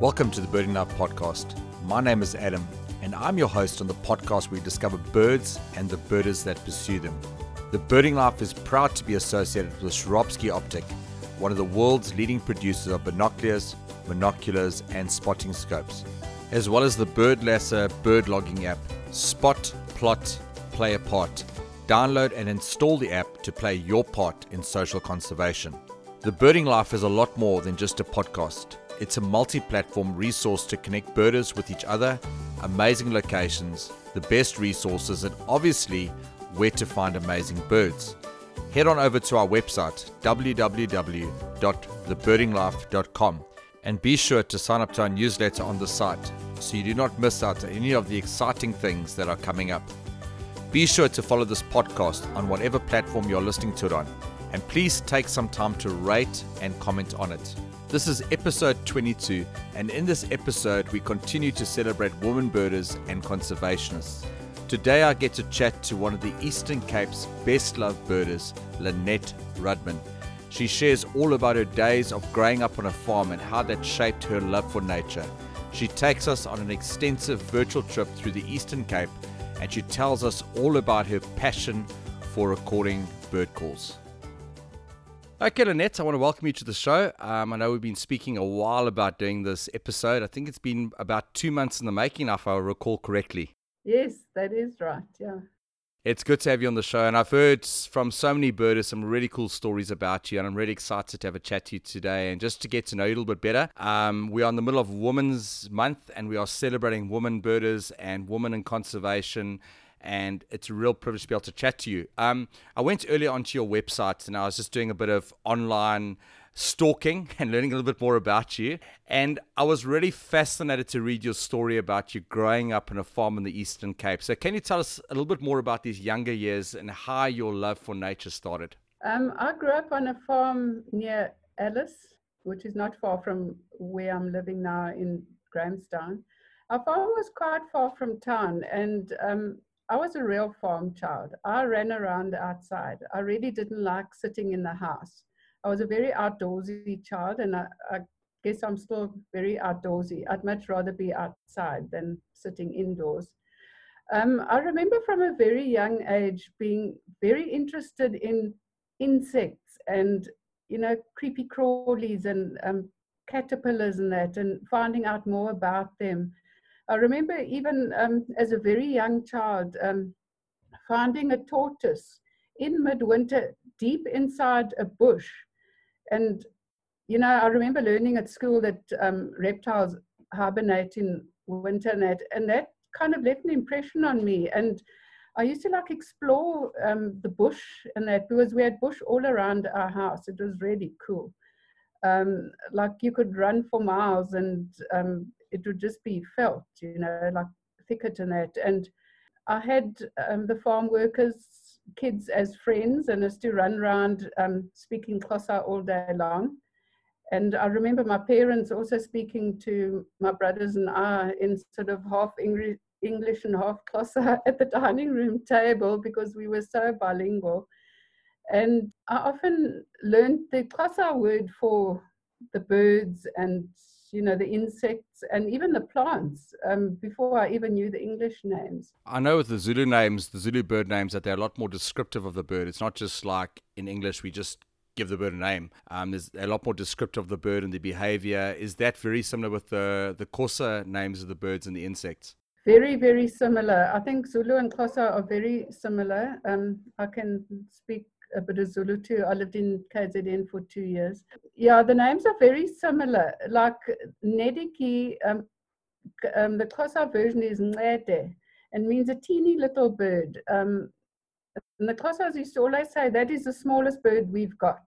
Welcome to the Birding Life podcast. My name is Adam, and I'm your host on the podcast where we discover birds and the birders that pursue them. The Birding Life is proud to be associated with Swarovski Optik, one of the world's leading producers of binoculars, monoculars, and spotting scopes, as well as the Birdlasser bird logging app. Spot, plot, play a part. Download and install the app to play your part in social conservation. The Birding Life is a lot more than just a podcast. It's a multi platform resource to connect birders with each other, amazing locations, the best resources, and obviously where to find amazing birds. Head on over to our website www.thebirdinglife.com and be sure to sign up to our newsletter on the site so you do not miss out on any of the exciting things that are coming up. Be sure to follow this podcast on whatever platform you're listening to it on, and please take some time to rate and comment on it. This is episode 22, and in this episode, we continue to celebrate woman birders and conservationists. Today, I get to chat to one of the Eastern Cape's best loved birders, Lynette Rudman. She shares all about her days of growing up on a farm and how that shaped her love for nature. She takes us on an extensive virtual trip through the Eastern Cape and she tells us all about her passion for recording bird calls. Okay, Lynette, I want to welcome you to the show. Um, I know we've been speaking a while about doing this episode. I think it's been about two months in the making, if I recall correctly. Yes, that is right. Yeah. It's good to have you on the show. And I've heard from so many birders some really cool stories about you. And I'm really excited to have a chat to you today and just to get to know you a little bit better. Um, we are in the middle of Women's Month and we are celebrating women birders and women in conservation and it's a real privilege to be able to chat to you. Um, I went earlier onto your website and I was just doing a bit of online stalking and learning a little bit more about you. And I was really fascinated to read your story about you growing up on a farm in the Eastern Cape. So, can you tell us a little bit more about these younger years and how your love for nature started? Um, I grew up on a farm near Alice, which is not far from where I'm living now in Grahamstown. Our farm was quite far from town, and um, I was a real farm child. I ran around outside. I really didn't like sitting in the house. I was a very outdoorsy child, and I, I guess I'm still very outdoorsy. I'd much rather be outside than sitting indoors. Um, I remember from a very young age being very interested in insects and you know creepy crawlies and um, caterpillars and that, and finding out more about them. I remember even um, as a very young child um, finding a tortoise in midwinter deep inside a bush. And, you know, I remember learning at school that um, reptiles hibernate in winter and that, and that kind of left an impression on me. And I used to like explore um, the bush and that because we had bush all around our house. It was really cool. Um, like you could run for miles and um, it would just be felt, you know, like thicker than that. And I had um, the farm workers' kids as friends and used to run around um, speaking Xhosa all day long. And I remember my parents also speaking to my brothers and I in sort of half English, and half Xhosa at the dining room table because we were so bilingual. And I often learned the Xhosa word for the birds and you know, the insects and even the plants um, before I even knew the English names. I know with the Zulu names, the Zulu bird names, that they're a lot more descriptive of the bird. It's not just like in English, we just give the bird a name. Um, there's a lot more descriptive of the bird and the behavior. Is that very similar with the, the Xhosa names of the birds and the insects? Very, very similar. I think Zulu and Xhosa are very similar. Um, I can speak bit of Zulu too. I lived in KZN for two years. Yeah, the names are very similar. Like Neddicky, um, um, the Xhosa version is Ngede and means a teeny little bird. Um, and the Xhosas used to always say that is the smallest bird we've got.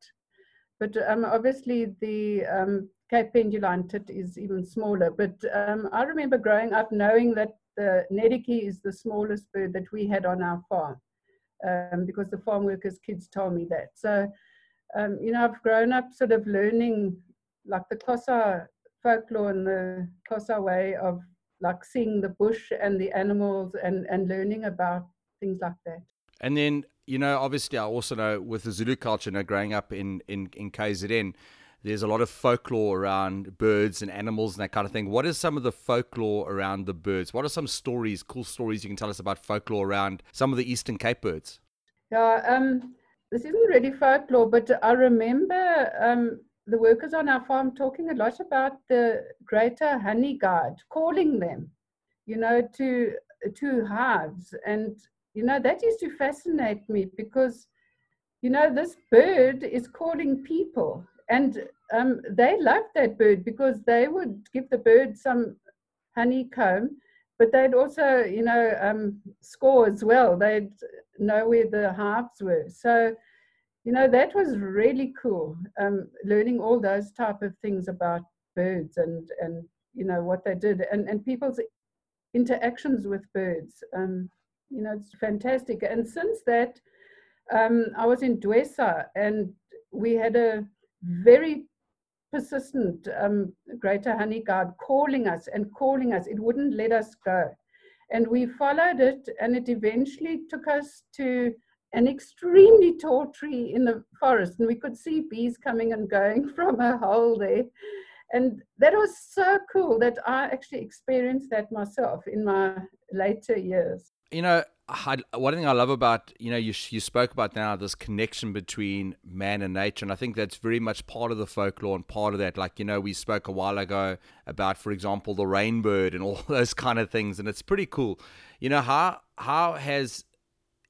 But um, obviously the um, Cape Penduline tit is even smaller. But um, I remember growing up knowing that the Neddicky is the smallest bird that we had on our farm um, because the farm workers' kids told me that. So, um, you know, I've grown up sort of learning like the Xhosa folklore and the Xhosa way of like seeing the bush and the animals and, and learning about things like that. And then, you know, obviously, I also know with the Zulu culture, you know, growing up in, in, in KZN, there's a lot of folklore around birds and animals and that kind of thing. What is some of the folklore around the birds? What are some stories, cool stories you can tell us about folklore around some of the Eastern Cape birds? Yeah, um, this isn't really folklore, but I remember um, the workers on our farm talking a lot about the greater honey guard, calling them, you know, to to hives, and you know that used to fascinate me because, you know, this bird is calling people and um, they loved that bird because they would give the bird some honeycomb, but they'd also, you know, um, score as well. They'd know where the hives were. So, you know, that was really cool. Um, learning all those type of things about birds and and you know what they did and and people's interactions with birds. Um, you know, it's fantastic. And since that, um, I was in Dwesa and we had a very persistent um, greater honey guard calling us and calling us. It wouldn't let us go. And we followed it, and it eventually took us to an extremely tall tree in the forest. And we could see bees coming and going from a hole there. And that was so cool that I actually experienced that myself in my later years. You know, I, one thing I love about you know you you spoke about now this connection between man and nature, and I think that's very much part of the folklore and part of that. Like you know, we spoke a while ago about, for example, the rainbird and all those kind of things, and it's pretty cool. You know how how has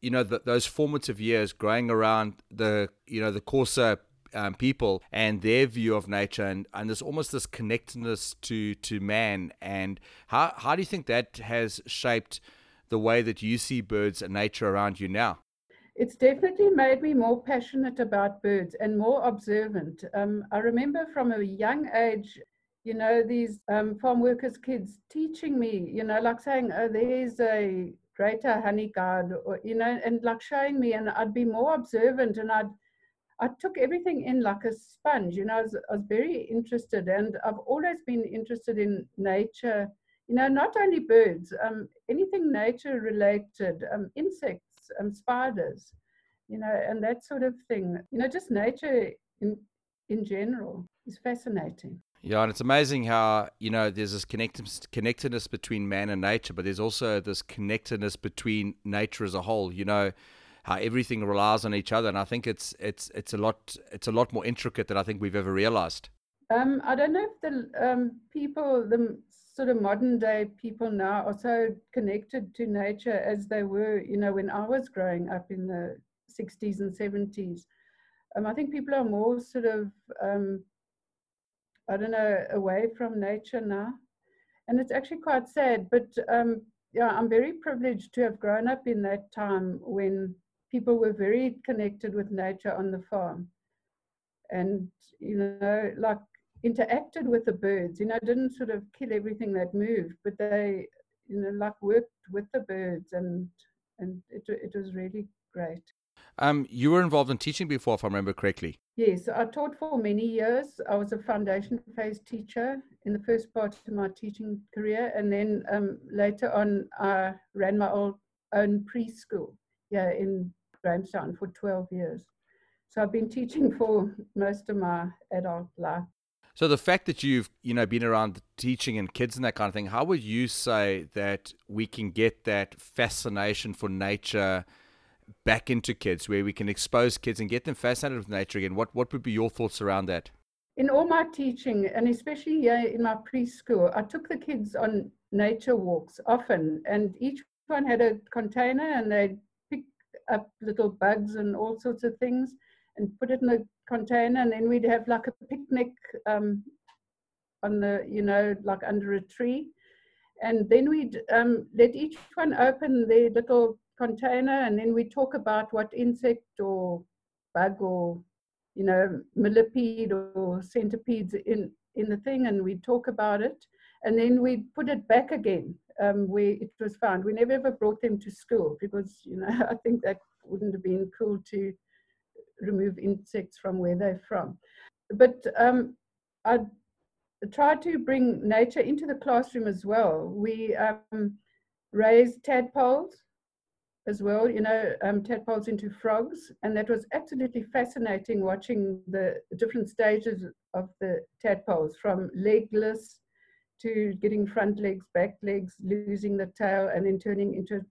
you know the, those formative years growing around the you know the Xhosa um, people and their view of nature and, and there's almost this connectedness to to man and how how do you think that has shaped the way that you see birds and nature around you now? It's definitely made me more passionate about birds and more observant. Um, I remember from a young age, you know, these um, farm workers' kids teaching me, you know, like saying, oh, there's a greater honey guard, or, you know, and like showing me, and I'd be more observant and I'd I took everything in like a sponge. You know, I was, I was, very interested, and I've always been interested in nature you know, not only birds, um, anything nature related, um, insects, um, spiders, you know, and that sort of thing. You know, just nature in in general is fascinating. Yeah, and it's amazing how you know there's this connect- connectedness between man and nature, but there's also this connectedness between nature as a whole. You know how everything relies on each other, and I think it's it's it's a lot it's a lot more intricate than I think we've ever realized. Um, I don't know if the um, people, the sort of modern day people now are so connected to nature as they were, you know, when I was growing up in the 60s and 70s. Um, I think people are more sort of, um, I don't know, away from nature now. And it's actually quite sad, but um, yeah, I'm very privileged to have grown up in that time when people were very connected with nature on the farm. And, you know, like interacted with the birds. You know, didn't sort of kill everything that moved, but they, you know, like worked with the birds, and and it it was really great. Um, you were involved in teaching before, if I remember correctly. Yes, I taught for many years. I was a foundation phase teacher in the first part of my teaching career, and then um, later on, I ran my old, own preschool here in Grahamstown for 12 years. So I've been teaching for most of my adult life. So the fact that you've you know been around teaching and kids and that kind of thing, how would you say that we can get that fascination for nature back into kids, where we can expose kids and get them fascinated with nature again? What what would be your thoughts around that? In all my teaching, and especially in my preschool, I took the kids on nature walks often, and each one had a container, and they'd pick up little bugs and all sorts of things and put it in a container, and then we'd have like a picnic um, on the, you know, like under a tree. And then we'd um, let each one open their little container, and then we talk about what insect or bug or, you know, millipede or centipedes in, in the thing, and we'd talk about it. And then we'd put it back again um, where it was found. We never ever brought them to school because, you know, I think that wouldn't have been cool to remove insects from where they're from. But um, I try to bring nature into the classroom as well. We um, tadpoles as well, you know, um, tadpoles into frogs. And that was absolutely fascinating watching the different stages of the tadpoles from legless to getting front legs, back legs, losing the tail, and then turning into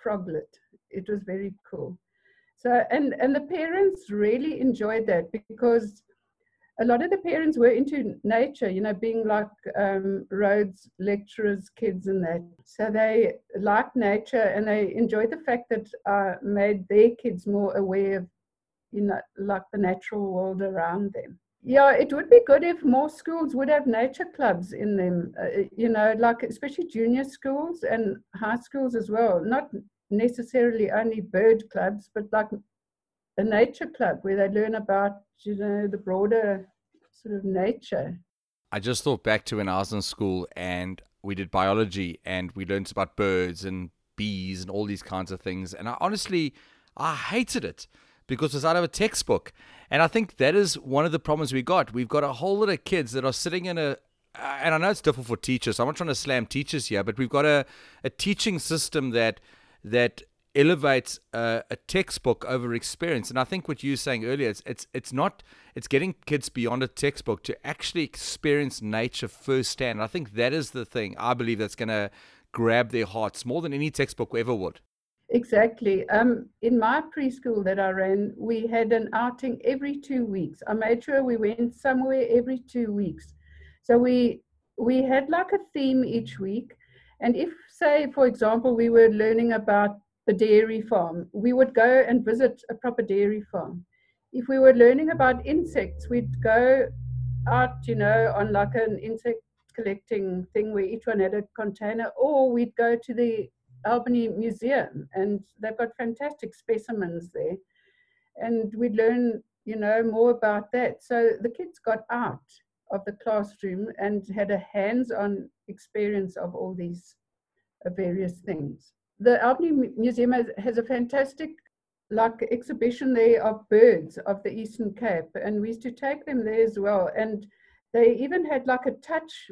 froglet. It was very cool. So, and, and the parents really enjoyed that because a lot of the parents were into nature, you know, being like um, Rhodes lecturers, kids, and that. So they liked nature and they enjoyed the fact that I made their kids more aware of, you know, like the natural world around them. Yeah, it would be good if more schools would have nature clubs in them, uh, you know, like especially junior schools and high schools as well. Not necessarily only bird clubs, but like a nature club where they learn about you know the broader sort of nature. I just thought back to when I was in school and we did biology and we learned about birds and bees and all these kinds of things. And I honestly, I hated it because it was out of a textbook. And I think that is one of the problems we got. We've got a whole lot of kids that are sitting in a, and I know it's difficult for teachers. I'm not trying to slam teachers here, but we've got a, a teaching system that that elevates a, a, textbook over experience. And I think what you were saying earlier, it's, it's it's not it's getting kids beyond a textbook to actually experience nature firsthand. I think that is the thing I believe that's going to grab their hearts more than any textbook ever would. Exactly. Um, in my preschool that I ran, we had an outing every two weeks. I made sure we went somewhere every two weeks. So we we had like a theme each week. And if, say, for example, we were learning about the dairy farm. We would go and visit a proper dairy farm. If we were learning about insects, we'd go out, you know, on like an insect collecting thing where each one had a container, or we'd go to the Albany Museum and they've got fantastic specimens there. And we'd learn, you know, more about that. So the kids got out of the classroom and had a hands on experience of all these various things the Albany Museum has, has, a fantastic like exhibition there of birds of the Eastern Cape, and we used to take them there as well. And they even had like a touch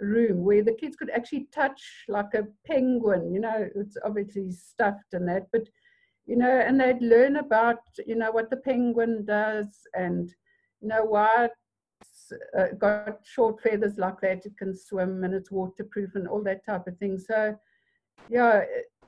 room where the kids could actually touch like a penguin. You know, it's obviously stuffed and that, but you know, and they'd learn about you know what the penguin does and you know why it's uh, got short feathers like that. It can swim and it's waterproof and all that type of thing. So yeah,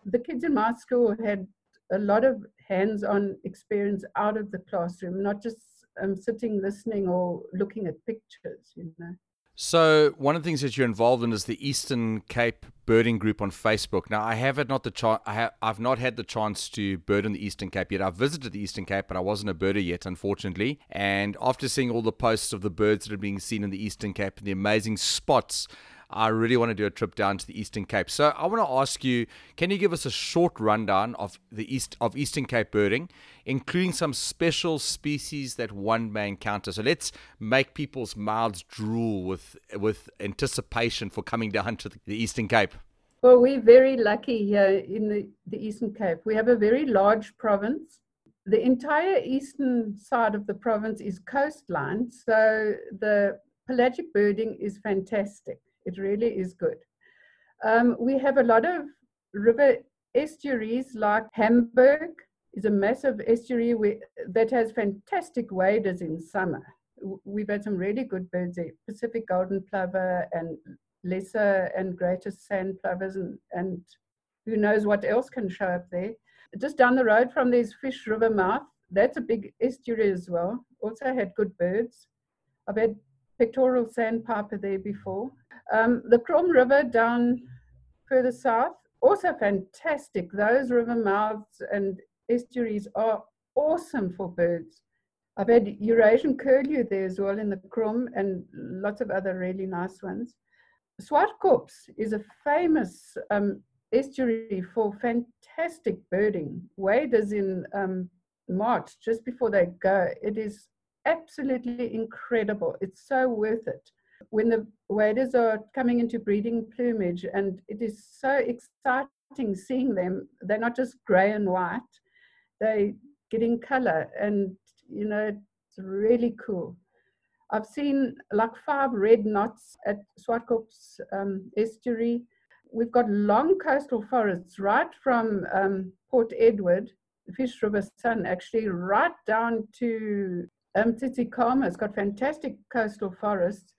the kids in my school had a lot of hands-on experience out of the classroom, not just um, sitting listening or looking at pictures, you know. So one of the things that you're involved in is the Eastern Cape Birding Group on Facebook. Now I have not the chance. I have I've not had the chance to bird in the Eastern Cape yet. I've visited the Eastern Cape, but I wasn't a birder yet, unfortunately. And after seeing all the posts of the birds that are being seen in the Eastern Cape and the amazing spots I really want to do a trip down to the Eastern Cape. So I want to ask you, can you give us a short rundown of the east of Eastern Cape birding, including some special species that one may encounter? So let's make people's mouths drool with with anticipation for coming down to the Eastern Cape. Well, we're very lucky here in the, the Eastern Cape. We have a very large province. The entire eastern side of the province is coastline, so the pelagic birding is fantastic. It really is good. Um, we have a lot of river estuaries like Hamburg is a massive estuary that has fantastic waders in summer. We've had some really good birds there, Pacific golden plover and lesser and greater sand plovers and, and who knows what else can show up there. Just down the road from there's Fish River Mouth. That's a big estuary as well. Also had good birds. I've had pectoral sandpiper there before. Um, the Krom River down further south, also fantastic. Those river mouths and estuaries are awesome for birds. I've had Eurasian curlew there as well in the Krom and lots of other really nice ones. Swartkops is a famous um, estuary for fantastic birding. Waders in um, March, just before they go. It is absolutely incredible. It's so worth it when the waders are coming into breeding plumage, and it is so exciting seeing them. They're not just grey and white; they getting color, and you know it's really cool. I've seen like five red knots at Swartkops um, estuary. we've got long coastal forests right from um, Port Edward, Fish River Sun, actually, right down to um, Tsitsikamma. It's got fantastic coastal forests.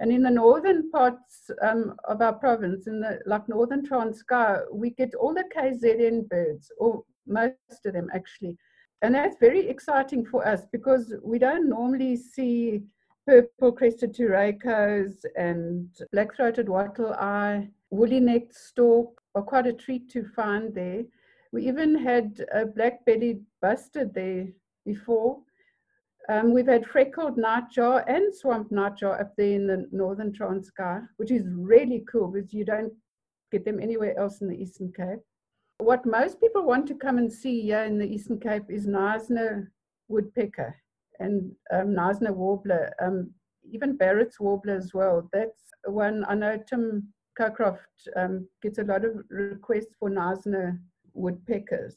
And in the northern parts um, of our province, in the like northern Transkei, we get all the KZN birds, or most of them actually. And that's very exciting for us because we don't normally see purple crested turacoes and black throated wattle eye, woolly necked stork are quite a treat to find there. We even had a black bellied bustard there before. Um, we've had freckled nightjar and swamp nightjar up there in the northern Transkei, which is really cool because you don't get them anywhere else in the Eastern Cape. What most people want to come and see here in the Eastern Cape is Knysna woodpecker and um, warbler, um, even Barratt's warbler as well. That's one I know Tim Cockcroft um, gets a lot of requests for Knysna woodpeckers.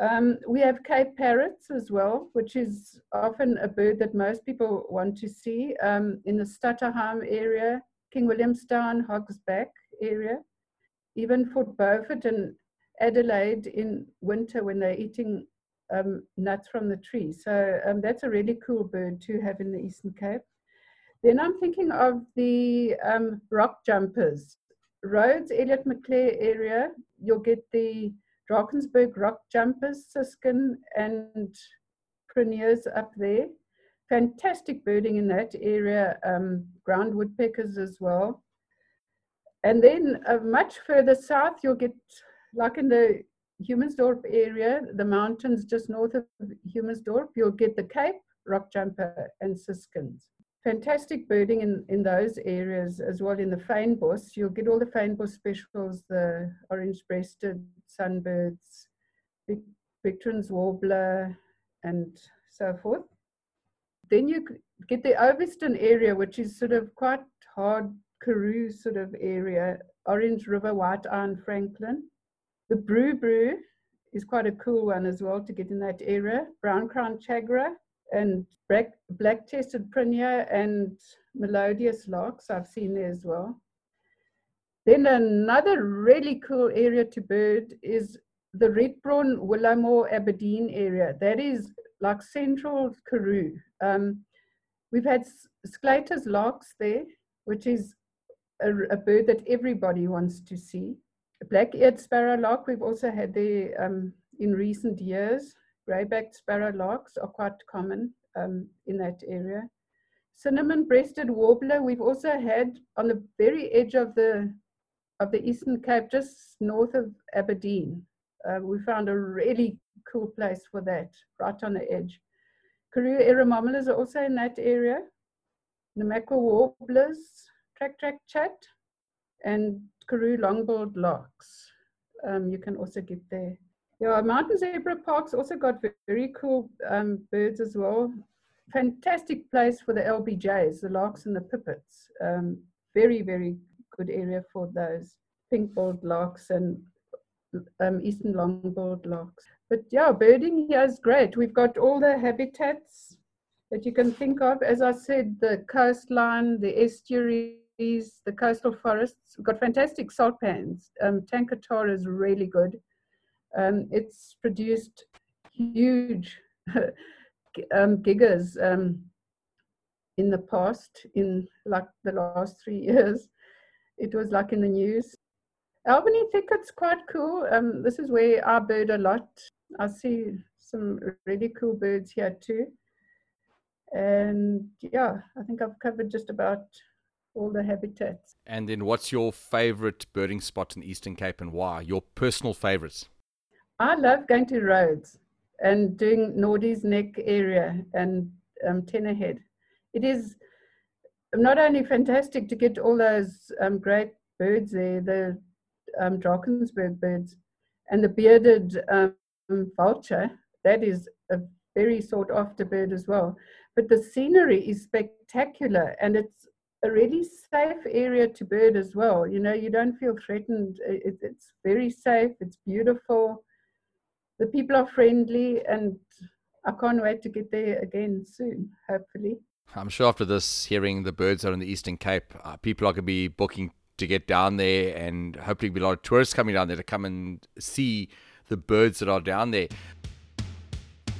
Um, we have Cape parrots as well, which is often a bird that most people want to see um, in the Stutterheim area, King Williamstown, Hogsback area, even Fort Beaufort and Adelaide in winter when they're eating um, nuts from the tree. So um, that's a really cool bird to have in the Eastern Cape. Then I'm thinking of the um, rock jumpers. Rhodes, Elliot Maclear area, you'll get the Drakensberg rock jumpers, siskin and prinias up there. Fantastic birding in that area, um, ground woodpeckers as well. And then uh, much further south, you'll get, like in the Humansdorp area, the mountains just north of Humansdorp, you'll get the Cape, rock jumper, and siskins fantastic birding in, in those areas as well in the fynbos. You'll get all the fynbos specials, the orange-breasted sunbirds, Victorin's warbler, and so forth. Then you get the Oviston area, which is sort of quite hard Karoo sort of area, Orange River, White Iron, Franklin. The Brubru is quite a cool one as well to get in that area. Brown Crown Tchagra, and black, black chested prinia and melodious larks I've seen there as well. Then another really cool area to bird is the Rietbron Willowmore Aberdeen area. That is like central Karoo. Um, we've had Sclater's larks there, which is a, a, bird that everybody wants to see. Black-eared sparrowlark we've also had there um, in recent years. Grey-backed sparrow larks are quite common um, in that area. Cinnamon-breasted warbler we've also had on the very edge of the of the Eastern Cape, just north of Aberdeen. Uh, we found a really cool place for that, right on the edge. Karoo eremomelas are also in that area. Namaqua warblers, tractrac chat, and Karoo longbilled larks. Um, you can also get there. Yeah, Mountain Zebra Park's also got very cool um, birds as well. Fantastic place for the LBJs, the larks and the pipits. Um, very, very good area for those pink-billed larks and um, eastern long-billed larks. But yeah, birding here is great. We've got all the habitats that you can think of. As I said, the coastline, the estuaries, the coastal forests. We've got fantastic salt pans. Um, Tankatara is really good. Um, it's produced huge um, gigas um, in the past, in like the last three years. It was like in the news. Albany thicket's quite cool. Um, this is where I bird a lot. I see some really cool birds here too. And yeah, I think I've covered just about all the habitats. And then what's your favorite birding spot in Eastern Cape and why? Your personal favorites? I love going to Rhodes and doing Naude's Nek area and um, Tenahead. It is not only fantastic to get all those um, great birds there, the um, Drakensberg birds, and the bearded um, vulture, that is a very sought after bird as well. But the scenery is spectacular and it's a really safe area to bird as well. You know, you don't feel threatened. It, it's very safe, it's beautiful the people are friendly and I can't wait to get there again soon, hopefully. I'm sure after this, hearing the birds are in the Eastern Cape, uh, people are going to be booking to get down there, and hopefully, be a lot of tourists coming down there to come and see the birds that are down there.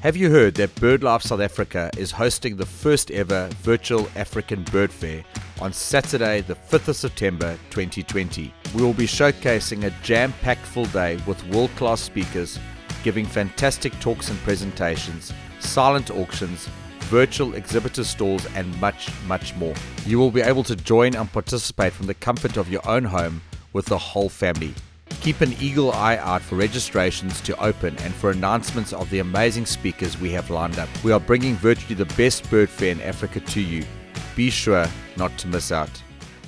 Have you heard that BirdLife South Africa is hosting the first ever virtual African Bird Fair on Saturday, the 5th of September 2020? We will be showcasing a jam packed full day with world class speakers giving fantastic talks and presentations, silent auctions, virtual exhibitor stalls, and much, much more. You will be able to join and participate from the comfort of your own home with the whole family. Keep an eagle eye out for registrations to open and for announcements of the amazing speakers we have lined up. We are bringing virtually the best bird fair in Africa to you. Be sure not to miss out.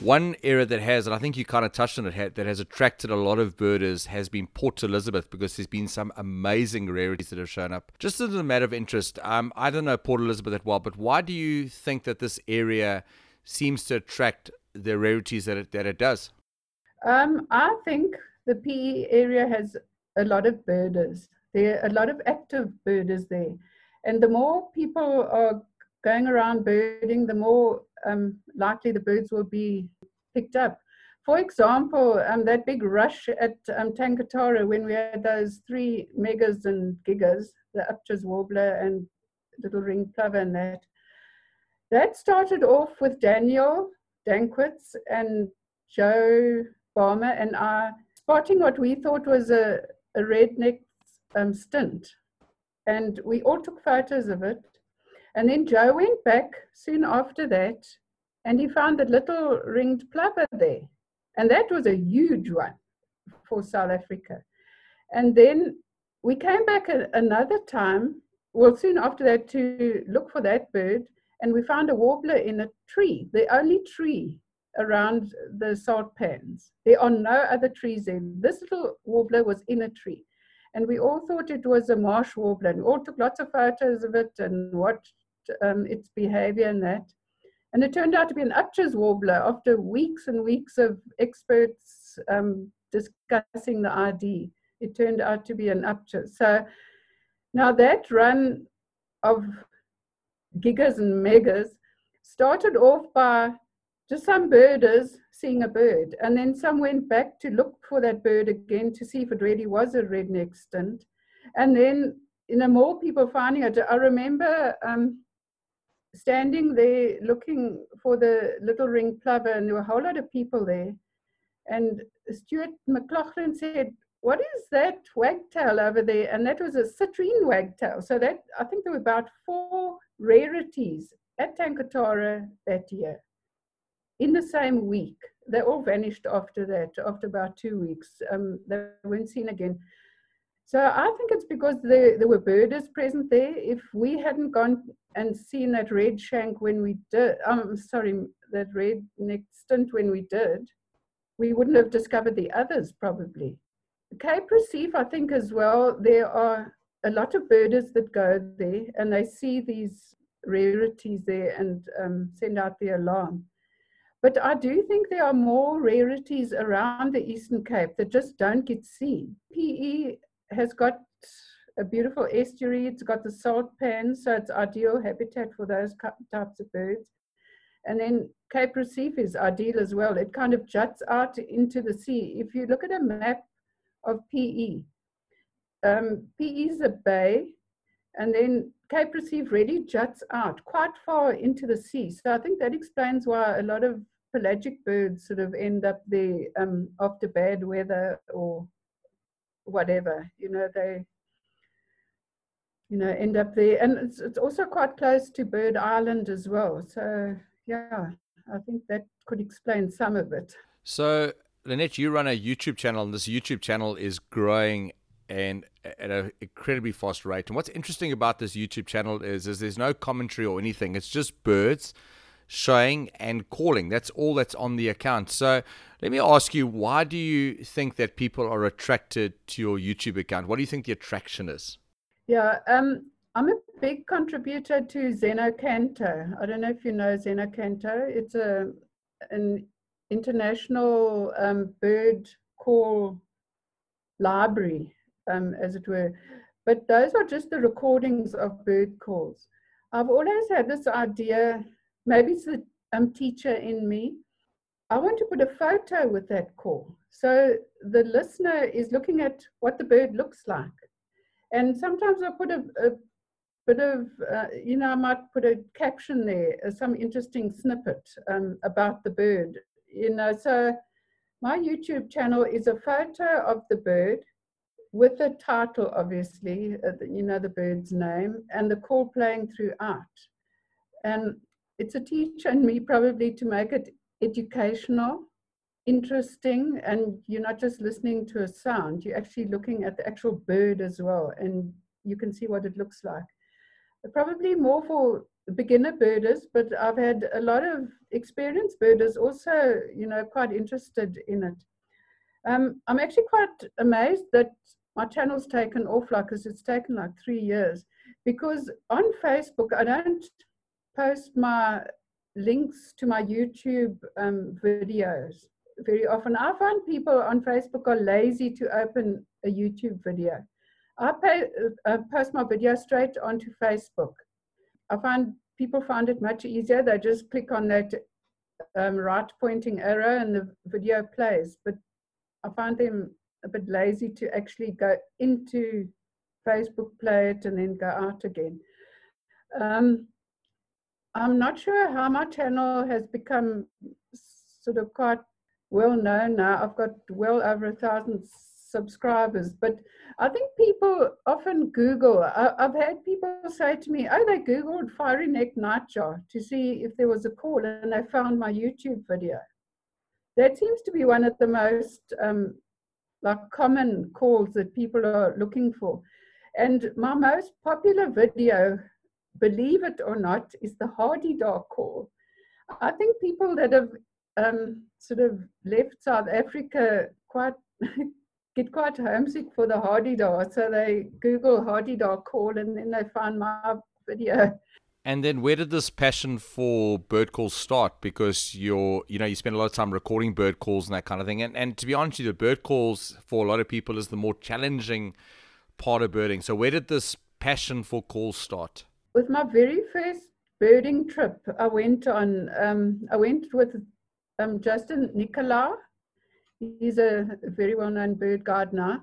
One area that has, and I think you kind of touched on it, that has attracted a lot of birders has been Port Elizabeth because there's been some amazing rarities that have shown up. Just as a matter of interest, um, I don't know Port Elizabeth that well, but why do you think that this area seems to attract the rarities that it, that it does? Um, I think the PE area has a lot of birders. There are a lot of active birders there. And the more people are going around birding, the more um, likely the birds will be picked up. For example, um, that big rush at um, Tankatara when we had those three megas and gigas, the Upcher's warbler and little ring plover and that, that started off with Daniel Danckwerts and Joe Balmer and I spotting what we thought was a, a redneck um, stint. And we all took photos of it. And then Joe went back soon after that and he found a little ringed plover there. And that was a huge one for South Africa. And then we came back a, another time, well, soon after that, to look for that bird. And we found a warbler in a tree, the only tree around the salt pans. There are no other trees there. This little warbler was in a tree. And we all thought it was a marsh warbler. And we all took lots of photos of it and watched um, its behavior and that. And it turned out to be an Upcher's warbler after weeks and weeks of experts um, discussing the ID. It turned out to be an Upchur. So now that run of gigas and megas started off by just some birders seeing a bird. And then some went back to look for that bird again to see if it really was a redneck stint. And then, you know, more people finding it. I remember um, standing there looking for the little ring plover, and there were a whole lot of people there. And Stuart McLaughlin said, what is that wagtail over there? And that was a citrine wagtail. So that I think there were about four rarities at Tankatara that year in the same week. They all vanished after that, after about two weeks. Um, they weren't seen again. So I think it's because there, there were birders present there. If we hadn't gone and seen that red shank when we did, I'm um, sorry, that red neck stint when we did, we wouldn't have discovered the others probably. Cape Recife, I think as well, there are a lot of birders that go there and they see these rarities there and um, send out the alarm. But I do think there are more rarities around the Eastern Cape that just don't get seen. PE has got a beautiful estuary, it's got the salt pans, so it's ideal habitat for those types of birds. And then Cape Recife is ideal as well. It kind of juts out into the sea. If you look at a map of PE, um, PE is a bay, and then Cape Recife really juts out quite far into the sea. So I think that explains why a lot of pelagic birds sort of end up there um, after bad weather or whatever. You know, they you know end up there, and it's, it's also quite close to Bird Island as well. So yeah, I think that could explain some of it. So Lynette, you run a YouTube channel, and this YouTube channel is growing and at an incredibly fast rate. And what's interesting about this YouTube channel is, is there's no commentary or anything. It's just birds showing and calling. That's all that's on the account. So let me ask you, why do you think that people are attracted to your YouTube account? What do you think the attraction is? Yeah, um, I'm a big contributor to xeno-canto. I don't know if you know xeno-canto. It's a an international um, bird call library, um, as it were. But those are just the recordings of bird calls. I've always had this idea maybe it's the um, teacher in me. I want to put a photo with that call. So the listener is looking at what the bird looks like. And sometimes I put a, a bit of, uh, you know, I might put a caption there, uh, some interesting snippet um, about the bird. You know, so my YouTube channel is a photo of the bird with the title, obviously, uh, you know, the bird's name, and the call playing throughout. And it's a teacher and me probably to make it educational, interesting, and you're not just listening to a sound, you're actually looking at the actual bird as well, and you can see what it looks like. Probably more for beginner birders, but I've had a lot of experienced birders also, you know, quite interested in it. Um, I'm actually quite amazed that my channel's taken off like because it's taken like three years because on Facebook I don't post my links to my YouTube um, videos very often. I find people on Facebook are lazy to open a YouTube video. I pay, uh, post my video straight onto Facebook. I find people find it much easier. They just click on that um, right pointing arrow and the video plays. But I find them a bit lazy to actually go into Facebook, play it, and then go out again. Um, I'm not sure how my channel has become sort of quite well known now. I've got well over a thousand subscribers, but I think people often Google. I, have had people say to me, oh, they Googled fiery neck nightjar to see if there was a call and they found my YouTube video. That seems to be one of the most um, like common calls that people are looking for. And my most popular video believe it or not, is the Hadeda call. I think people that have um, sort of left South Africa quite get quite homesick for the hardy Hadeda, so they Google hardy Hadeda call and then they find my video. And then where did this passion for bird calls start? Because you're, you know, you spend a lot of time recording bird calls and that kind of thing. And and to be honest the bird calls for a lot of people is the more challenging part of birding. So where did this passion for calls start? With my very first birding trip, I went on. Um, I went with um, Justin Nicolau. He's a very well-known bird gardener,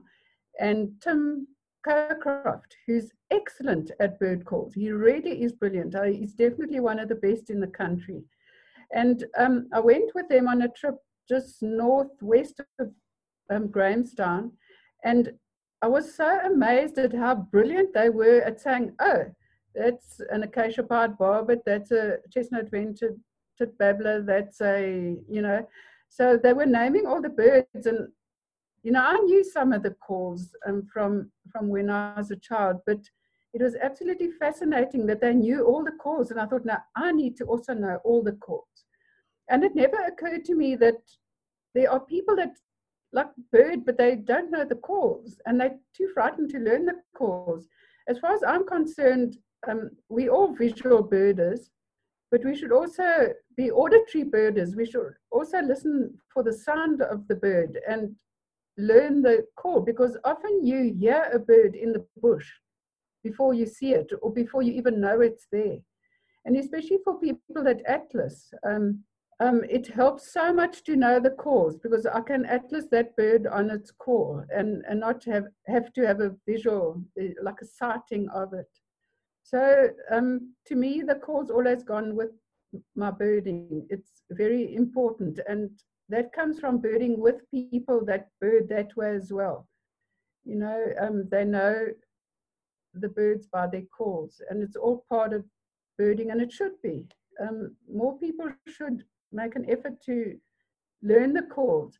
and Tim Cockcroft, who's excellent at bird calls. He really is brilliant. he's definitely one of the best in the country. And um, I went with them on a trip just northwest of um, Grahamstown, and I was so amazed at how brilliant they were at saying, "Oh, that's an acacia pied barbet, that's a chestnut vented babbler, that's a, you know, so they were naming all the birds and, you know, I knew some of the calls um, from, from when I was a child, but it was absolutely fascinating that they knew all the calls. And I thought, now I need to also know all the calls. And it never occurred to me that there are people that like bird, but they don't know the calls and they're too frightened to learn the calls. As far as I'm concerned, um, we all visual birders, but we should also be auditory birders. We should also listen for the sound of the bird and learn the call because often you hear a bird in the bush before you see it or before you even know it's there. And especially for people that atlas, um, um, it helps so much to know the calls because I can atlas that bird on its call and, and not have, have to have a visual, eh, like a sighting of it. So um, to me, the call's always gone with my birding. It's very important. And that comes from birding with people that bird that way as well. You know, um, they know the birds by their calls, and it's all part of birding, and it should be. Um, more people should make an effort to learn the calls.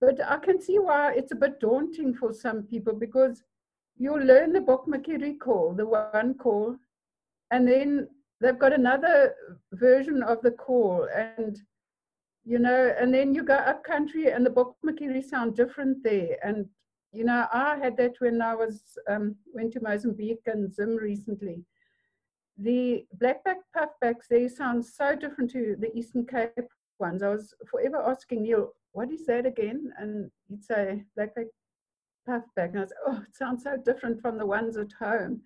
But I can see why it's a bit daunting for some people because you'll learn the Bokmakierie call, the one call, and then they've got another version of the call, and you know, and then you go up country, and the Bokmakierie sound different there. And you know, I had that when I was um, went to Mozambique and Zim recently. The blackback puffbacks they sound so different to the Eastern Cape ones. I was forever asking Neil, what is that again? And he'd say blackback puffback. And I was, oh, it sounds so different from the ones at home.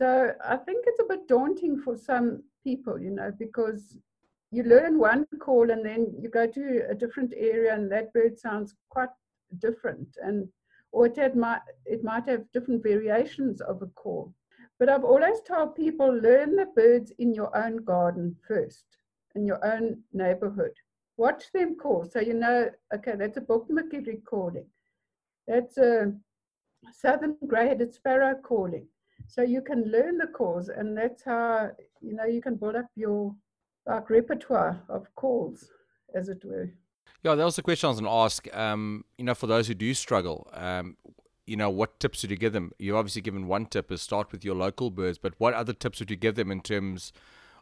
So I think it's a bit daunting for some people, you know, because you learn one call and then you go to a different area and that bird sounds quite different and or it, might, it might have different variations of a call. But I've always told people learn the birds in your own garden first, in your own neighborhood. Watch them call. So you know, okay, that's a Bokmaki recording. That's a southern grey-headed sparrow calling. So you can learn the calls, and that's how you know you can build up your like repertoire of calls, as it were. Yeah, that was the question I was going to ask. Um, you know, for those who do struggle, um, you know, what tips would you give them? You've obviously given one tip is start with your local birds, but what other tips would you give them in terms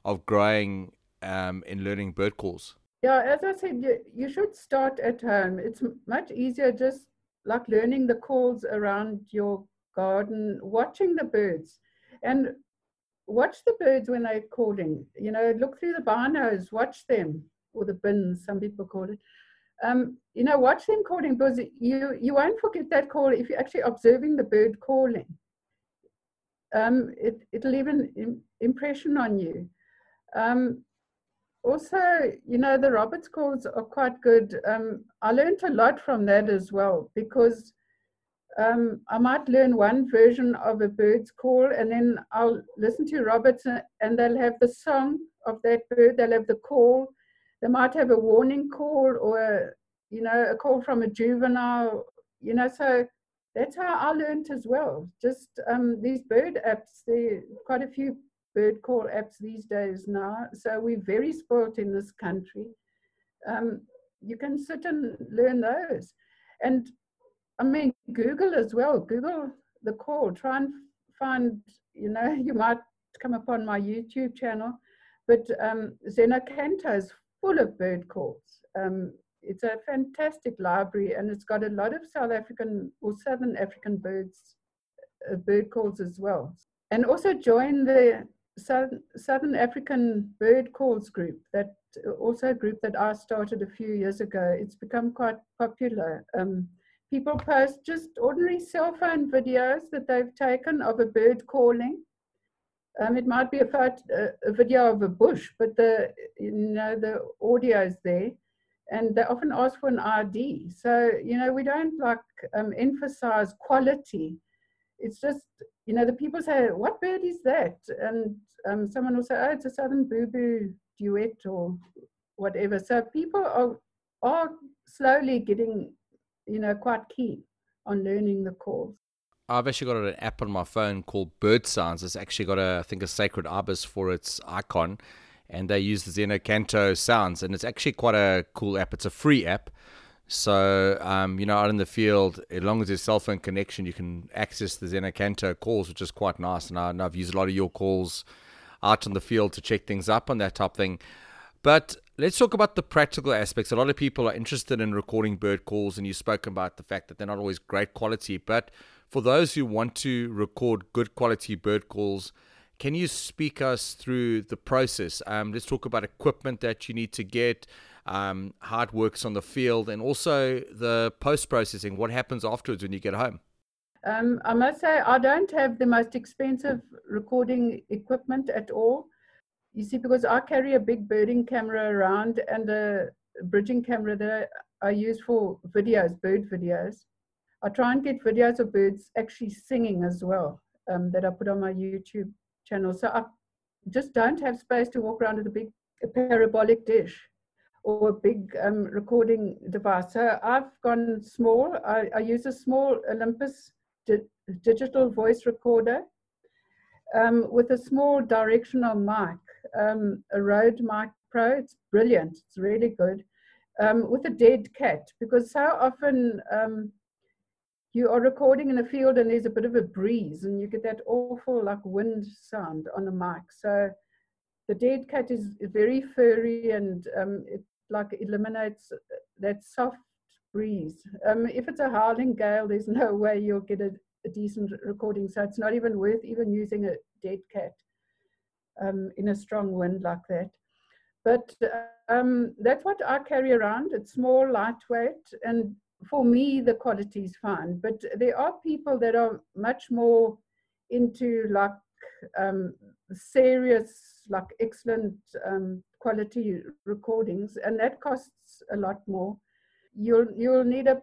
of growing um, in learning bird calls? Yeah, as I said, you, you should start at home. It's much easier just like learning the calls around your garden, watching the birds. And watch the birds when they're calling. You know, look through the binos, watch them, or the bins, some people call it. Um, you know, watch them calling because you, you won't forget that call if you're actually observing the bird calling. Um, it, it'll leave an impression on you. Um, also, you know, the Roberts calls are quite good. Um, I learned a lot from that as well because um, I might learn one version of a bird's call and then I'll listen to Roberts and they'll have the song of that bird, they'll have the call, they might have a warning call or, a, you know, a call from a juvenile, you know, so that's how I learned as well. Just um, these bird apps, there quite a few bird call apps these days now. So we're very spoilt in this country. Um, you can sit and learn those. And I mean, Google as well. Google the call. Try and find, you know, you might come upon my YouTube channel, but um, xeno-canto is full of bird calls. Um, it's a fantastic library and it's got a lot of South African or Southern African birds, uh, bird calls as well. And also join the Southern, Southern African bird calls group, that also a group that I started a few years ago. It's become quite popular. Um, people post just ordinary cell phone videos that they've taken of a bird calling. Um, it might be a, photo, a, video of a bush, but the you know the audio is there, and they often ask for an ID. So you know we don't like um, emphasize quality. It's just you know the people say, "What bird is that?" And um, someone will say, "Oh, it's a southern boubou duet or whatever." So people are are slowly getting you know, quite keen on learning the calls. I've actually got an app on my phone called Bird Sounds. It's actually got a, I think, a sacred ibis for its icon, and they use the xeno-canto sounds, and it's actually quite a cool app. It's a free app, so um, you know, out in the field, as long as there's cell phone connection, you can access the xeno-canto calls, which is quite nice. And, I, and I've used a lot of your calls out in the field to check things up on that type of thing. But let's talk about the practical aspects. A lot of people are interested in recording bird calls, and you've spoken about the fact that they're not always great quality. But for those who want to record good quality bird calls, can you speak us through the process? Um, let's talk about equipment that you need to get, um, works on the field, and also the post processing. What happens afterwards when you get home? Um, I must say, I don't have the most expensive recording equipment at all. You see, because I carry a big birding camera around and a bridging camera that I use for videos, bird videos. I try and get videos of birds actually singing as well um, that I put on my YouTube channel. So I just don't have space to walk around with a big a parabolic dish or a big um, recording device. So I've gone small. I, I use a small Olympus di digital voice recorder um, with a small directional mic um, a Rode Mic Pro. It's brilliant. It's really good. Um, with a dead cat, because so often um, you are recording in a field and there's a bit of a breeze and you get that awful like wind sound on the mic. So the dead cat is very furry and um, it like eliminates that soft breeze. Um, if it's a howling gale, there's no way you'll get a, a decent recording. So it's not even worth even using a dead cat um, in a strong wind like that. But um, that's what I carry around. It's small, lightweight, and for me, the quality is fine. But there are people that are much more into like um, serious like excellent um, quality recordings, and that costs a lot more. You'll you'll need a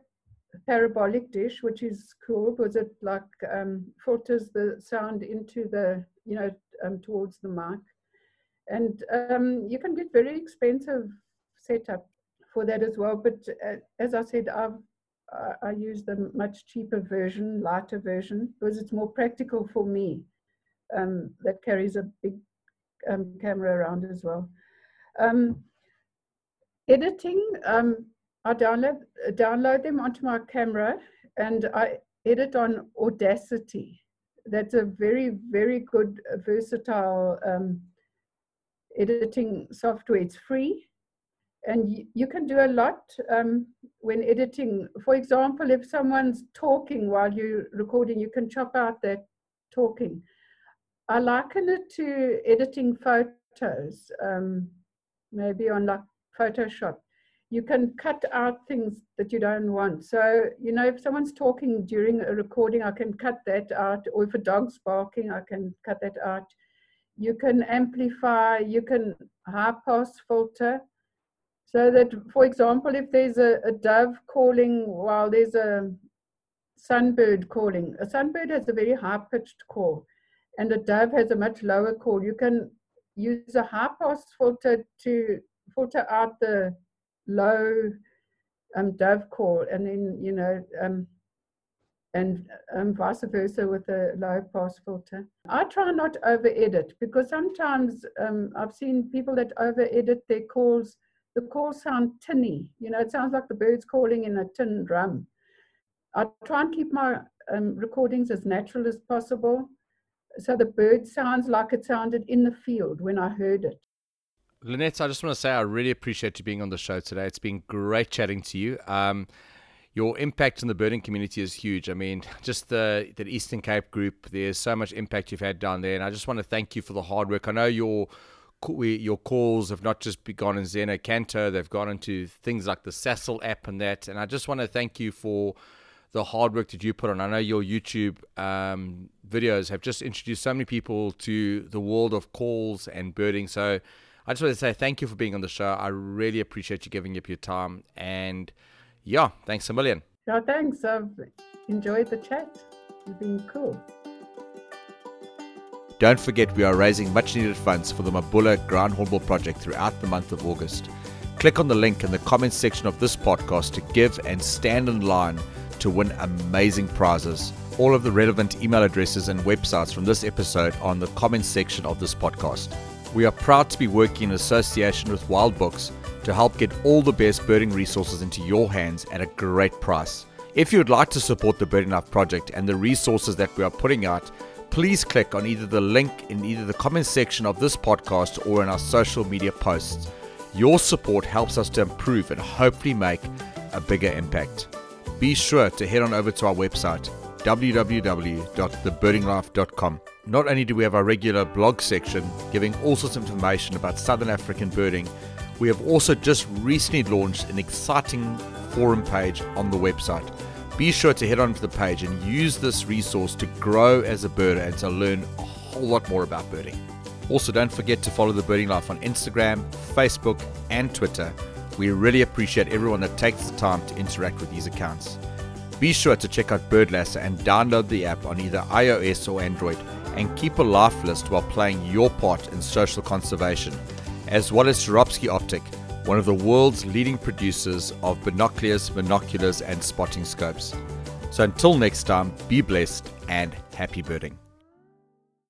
parabolic dish, which is cool because it like um, filters the sound into the you know um, towards the mic, and um, you can get very expensive setup for that as well. But uh, as I said, I've I use the much cheaper version, lighter version, because it's more practical for me. Um, that carries a big um, camera around as well. Um, editing, um, I download, download them onto my camera and I edit on Audacity. That's a very, very good, uh, versatile um, editing software. It's free and you, you can do a lot um, when editing. For example, if someone's talking while you're recording, you can chop out that talking. I liken it to editing photos, um, maybe on like Photoshop. You can cut out things that you don't want. So, you know, if someone's talking during a recording, I can cut that out. Or if a dog's barking, I can cut that out. You can amplify, you can high pass filter so that, for example, if there's a, a dove calling while there's a sunbird calling, a sunbird has a very high pitched call, and a dove has a much lower call. You can use a high pass filter to filter out the low um, dove call, and then, you know, um, and um, vice versa with a low pass filter. I try not to over edit because sometimes um, I've seen people that over edit their calls the calls sound tinny. You know, it sounds like the birds calling in a tin drum. I try and keep my um, recordings as natural as possible. So the bird sounds like it sounded in the field when I heard it. Lynette, I just want to say I really appreciate you being on the show today. It's been great chatting to you. Um, your impact in the birding community is huge. I mean, just the the Eastern Cape group, there's so much impact you've had down there, and I just want to thank you for the hard work. I know your your calls have not just gone in xeno-canto, they've gone into things like the Sasol app and that. And I just want to thank you for the hard work that you put on. I know your YouTube um, videos have just introduced so many people to the world of calls and birding. So I just want to say thank you for being on the show. I really appreciate you giving up your time. And yeah, thanks a million. Yeah, thanks. I've enjoyed the chat. You've been cool. Don't forget we are raising much needed funds for the Mabula Ground Hornbill project throughout the month of August. Click on the link in the comments section of this podcast to give and stand in line to win amazing prizes. All of the relevant email addresses and websites from this episode are in the comments section of this podcast. We are proud to be working in association with Wild Books to help get all the best birding resources into your hands at a great price. If you would like to support the Birding Life project and the resources that we are putting out, please click on either the link in either the comments section of this podcast or in our social media posts. Your support helps us to improve and hopefully make a bigger impact. Be sure to head on over to our website www.thebirdinglife.com. Not only do we have our regular blog section giving all sorts of information about Southern African birding, we have also just recently launched an exciting forum page on the website be sure to head onto the page and use this resource to grow as a birder and to learn a whole lot more about birding. Also, don't forget to follow the Birding Life on Instagram, Facebook, and Twitter. We really appreciate everyone that takes the time to interact with these accounts. Be sure to check out Birdlasser and download the app on either iOS or Android and keep a life list while playing your part in social conservation, as well as Swarovski Optik, one of the world's leading producers of binoculars, binoculars, and spotting scopes. So until next time, be blessed and happy birding.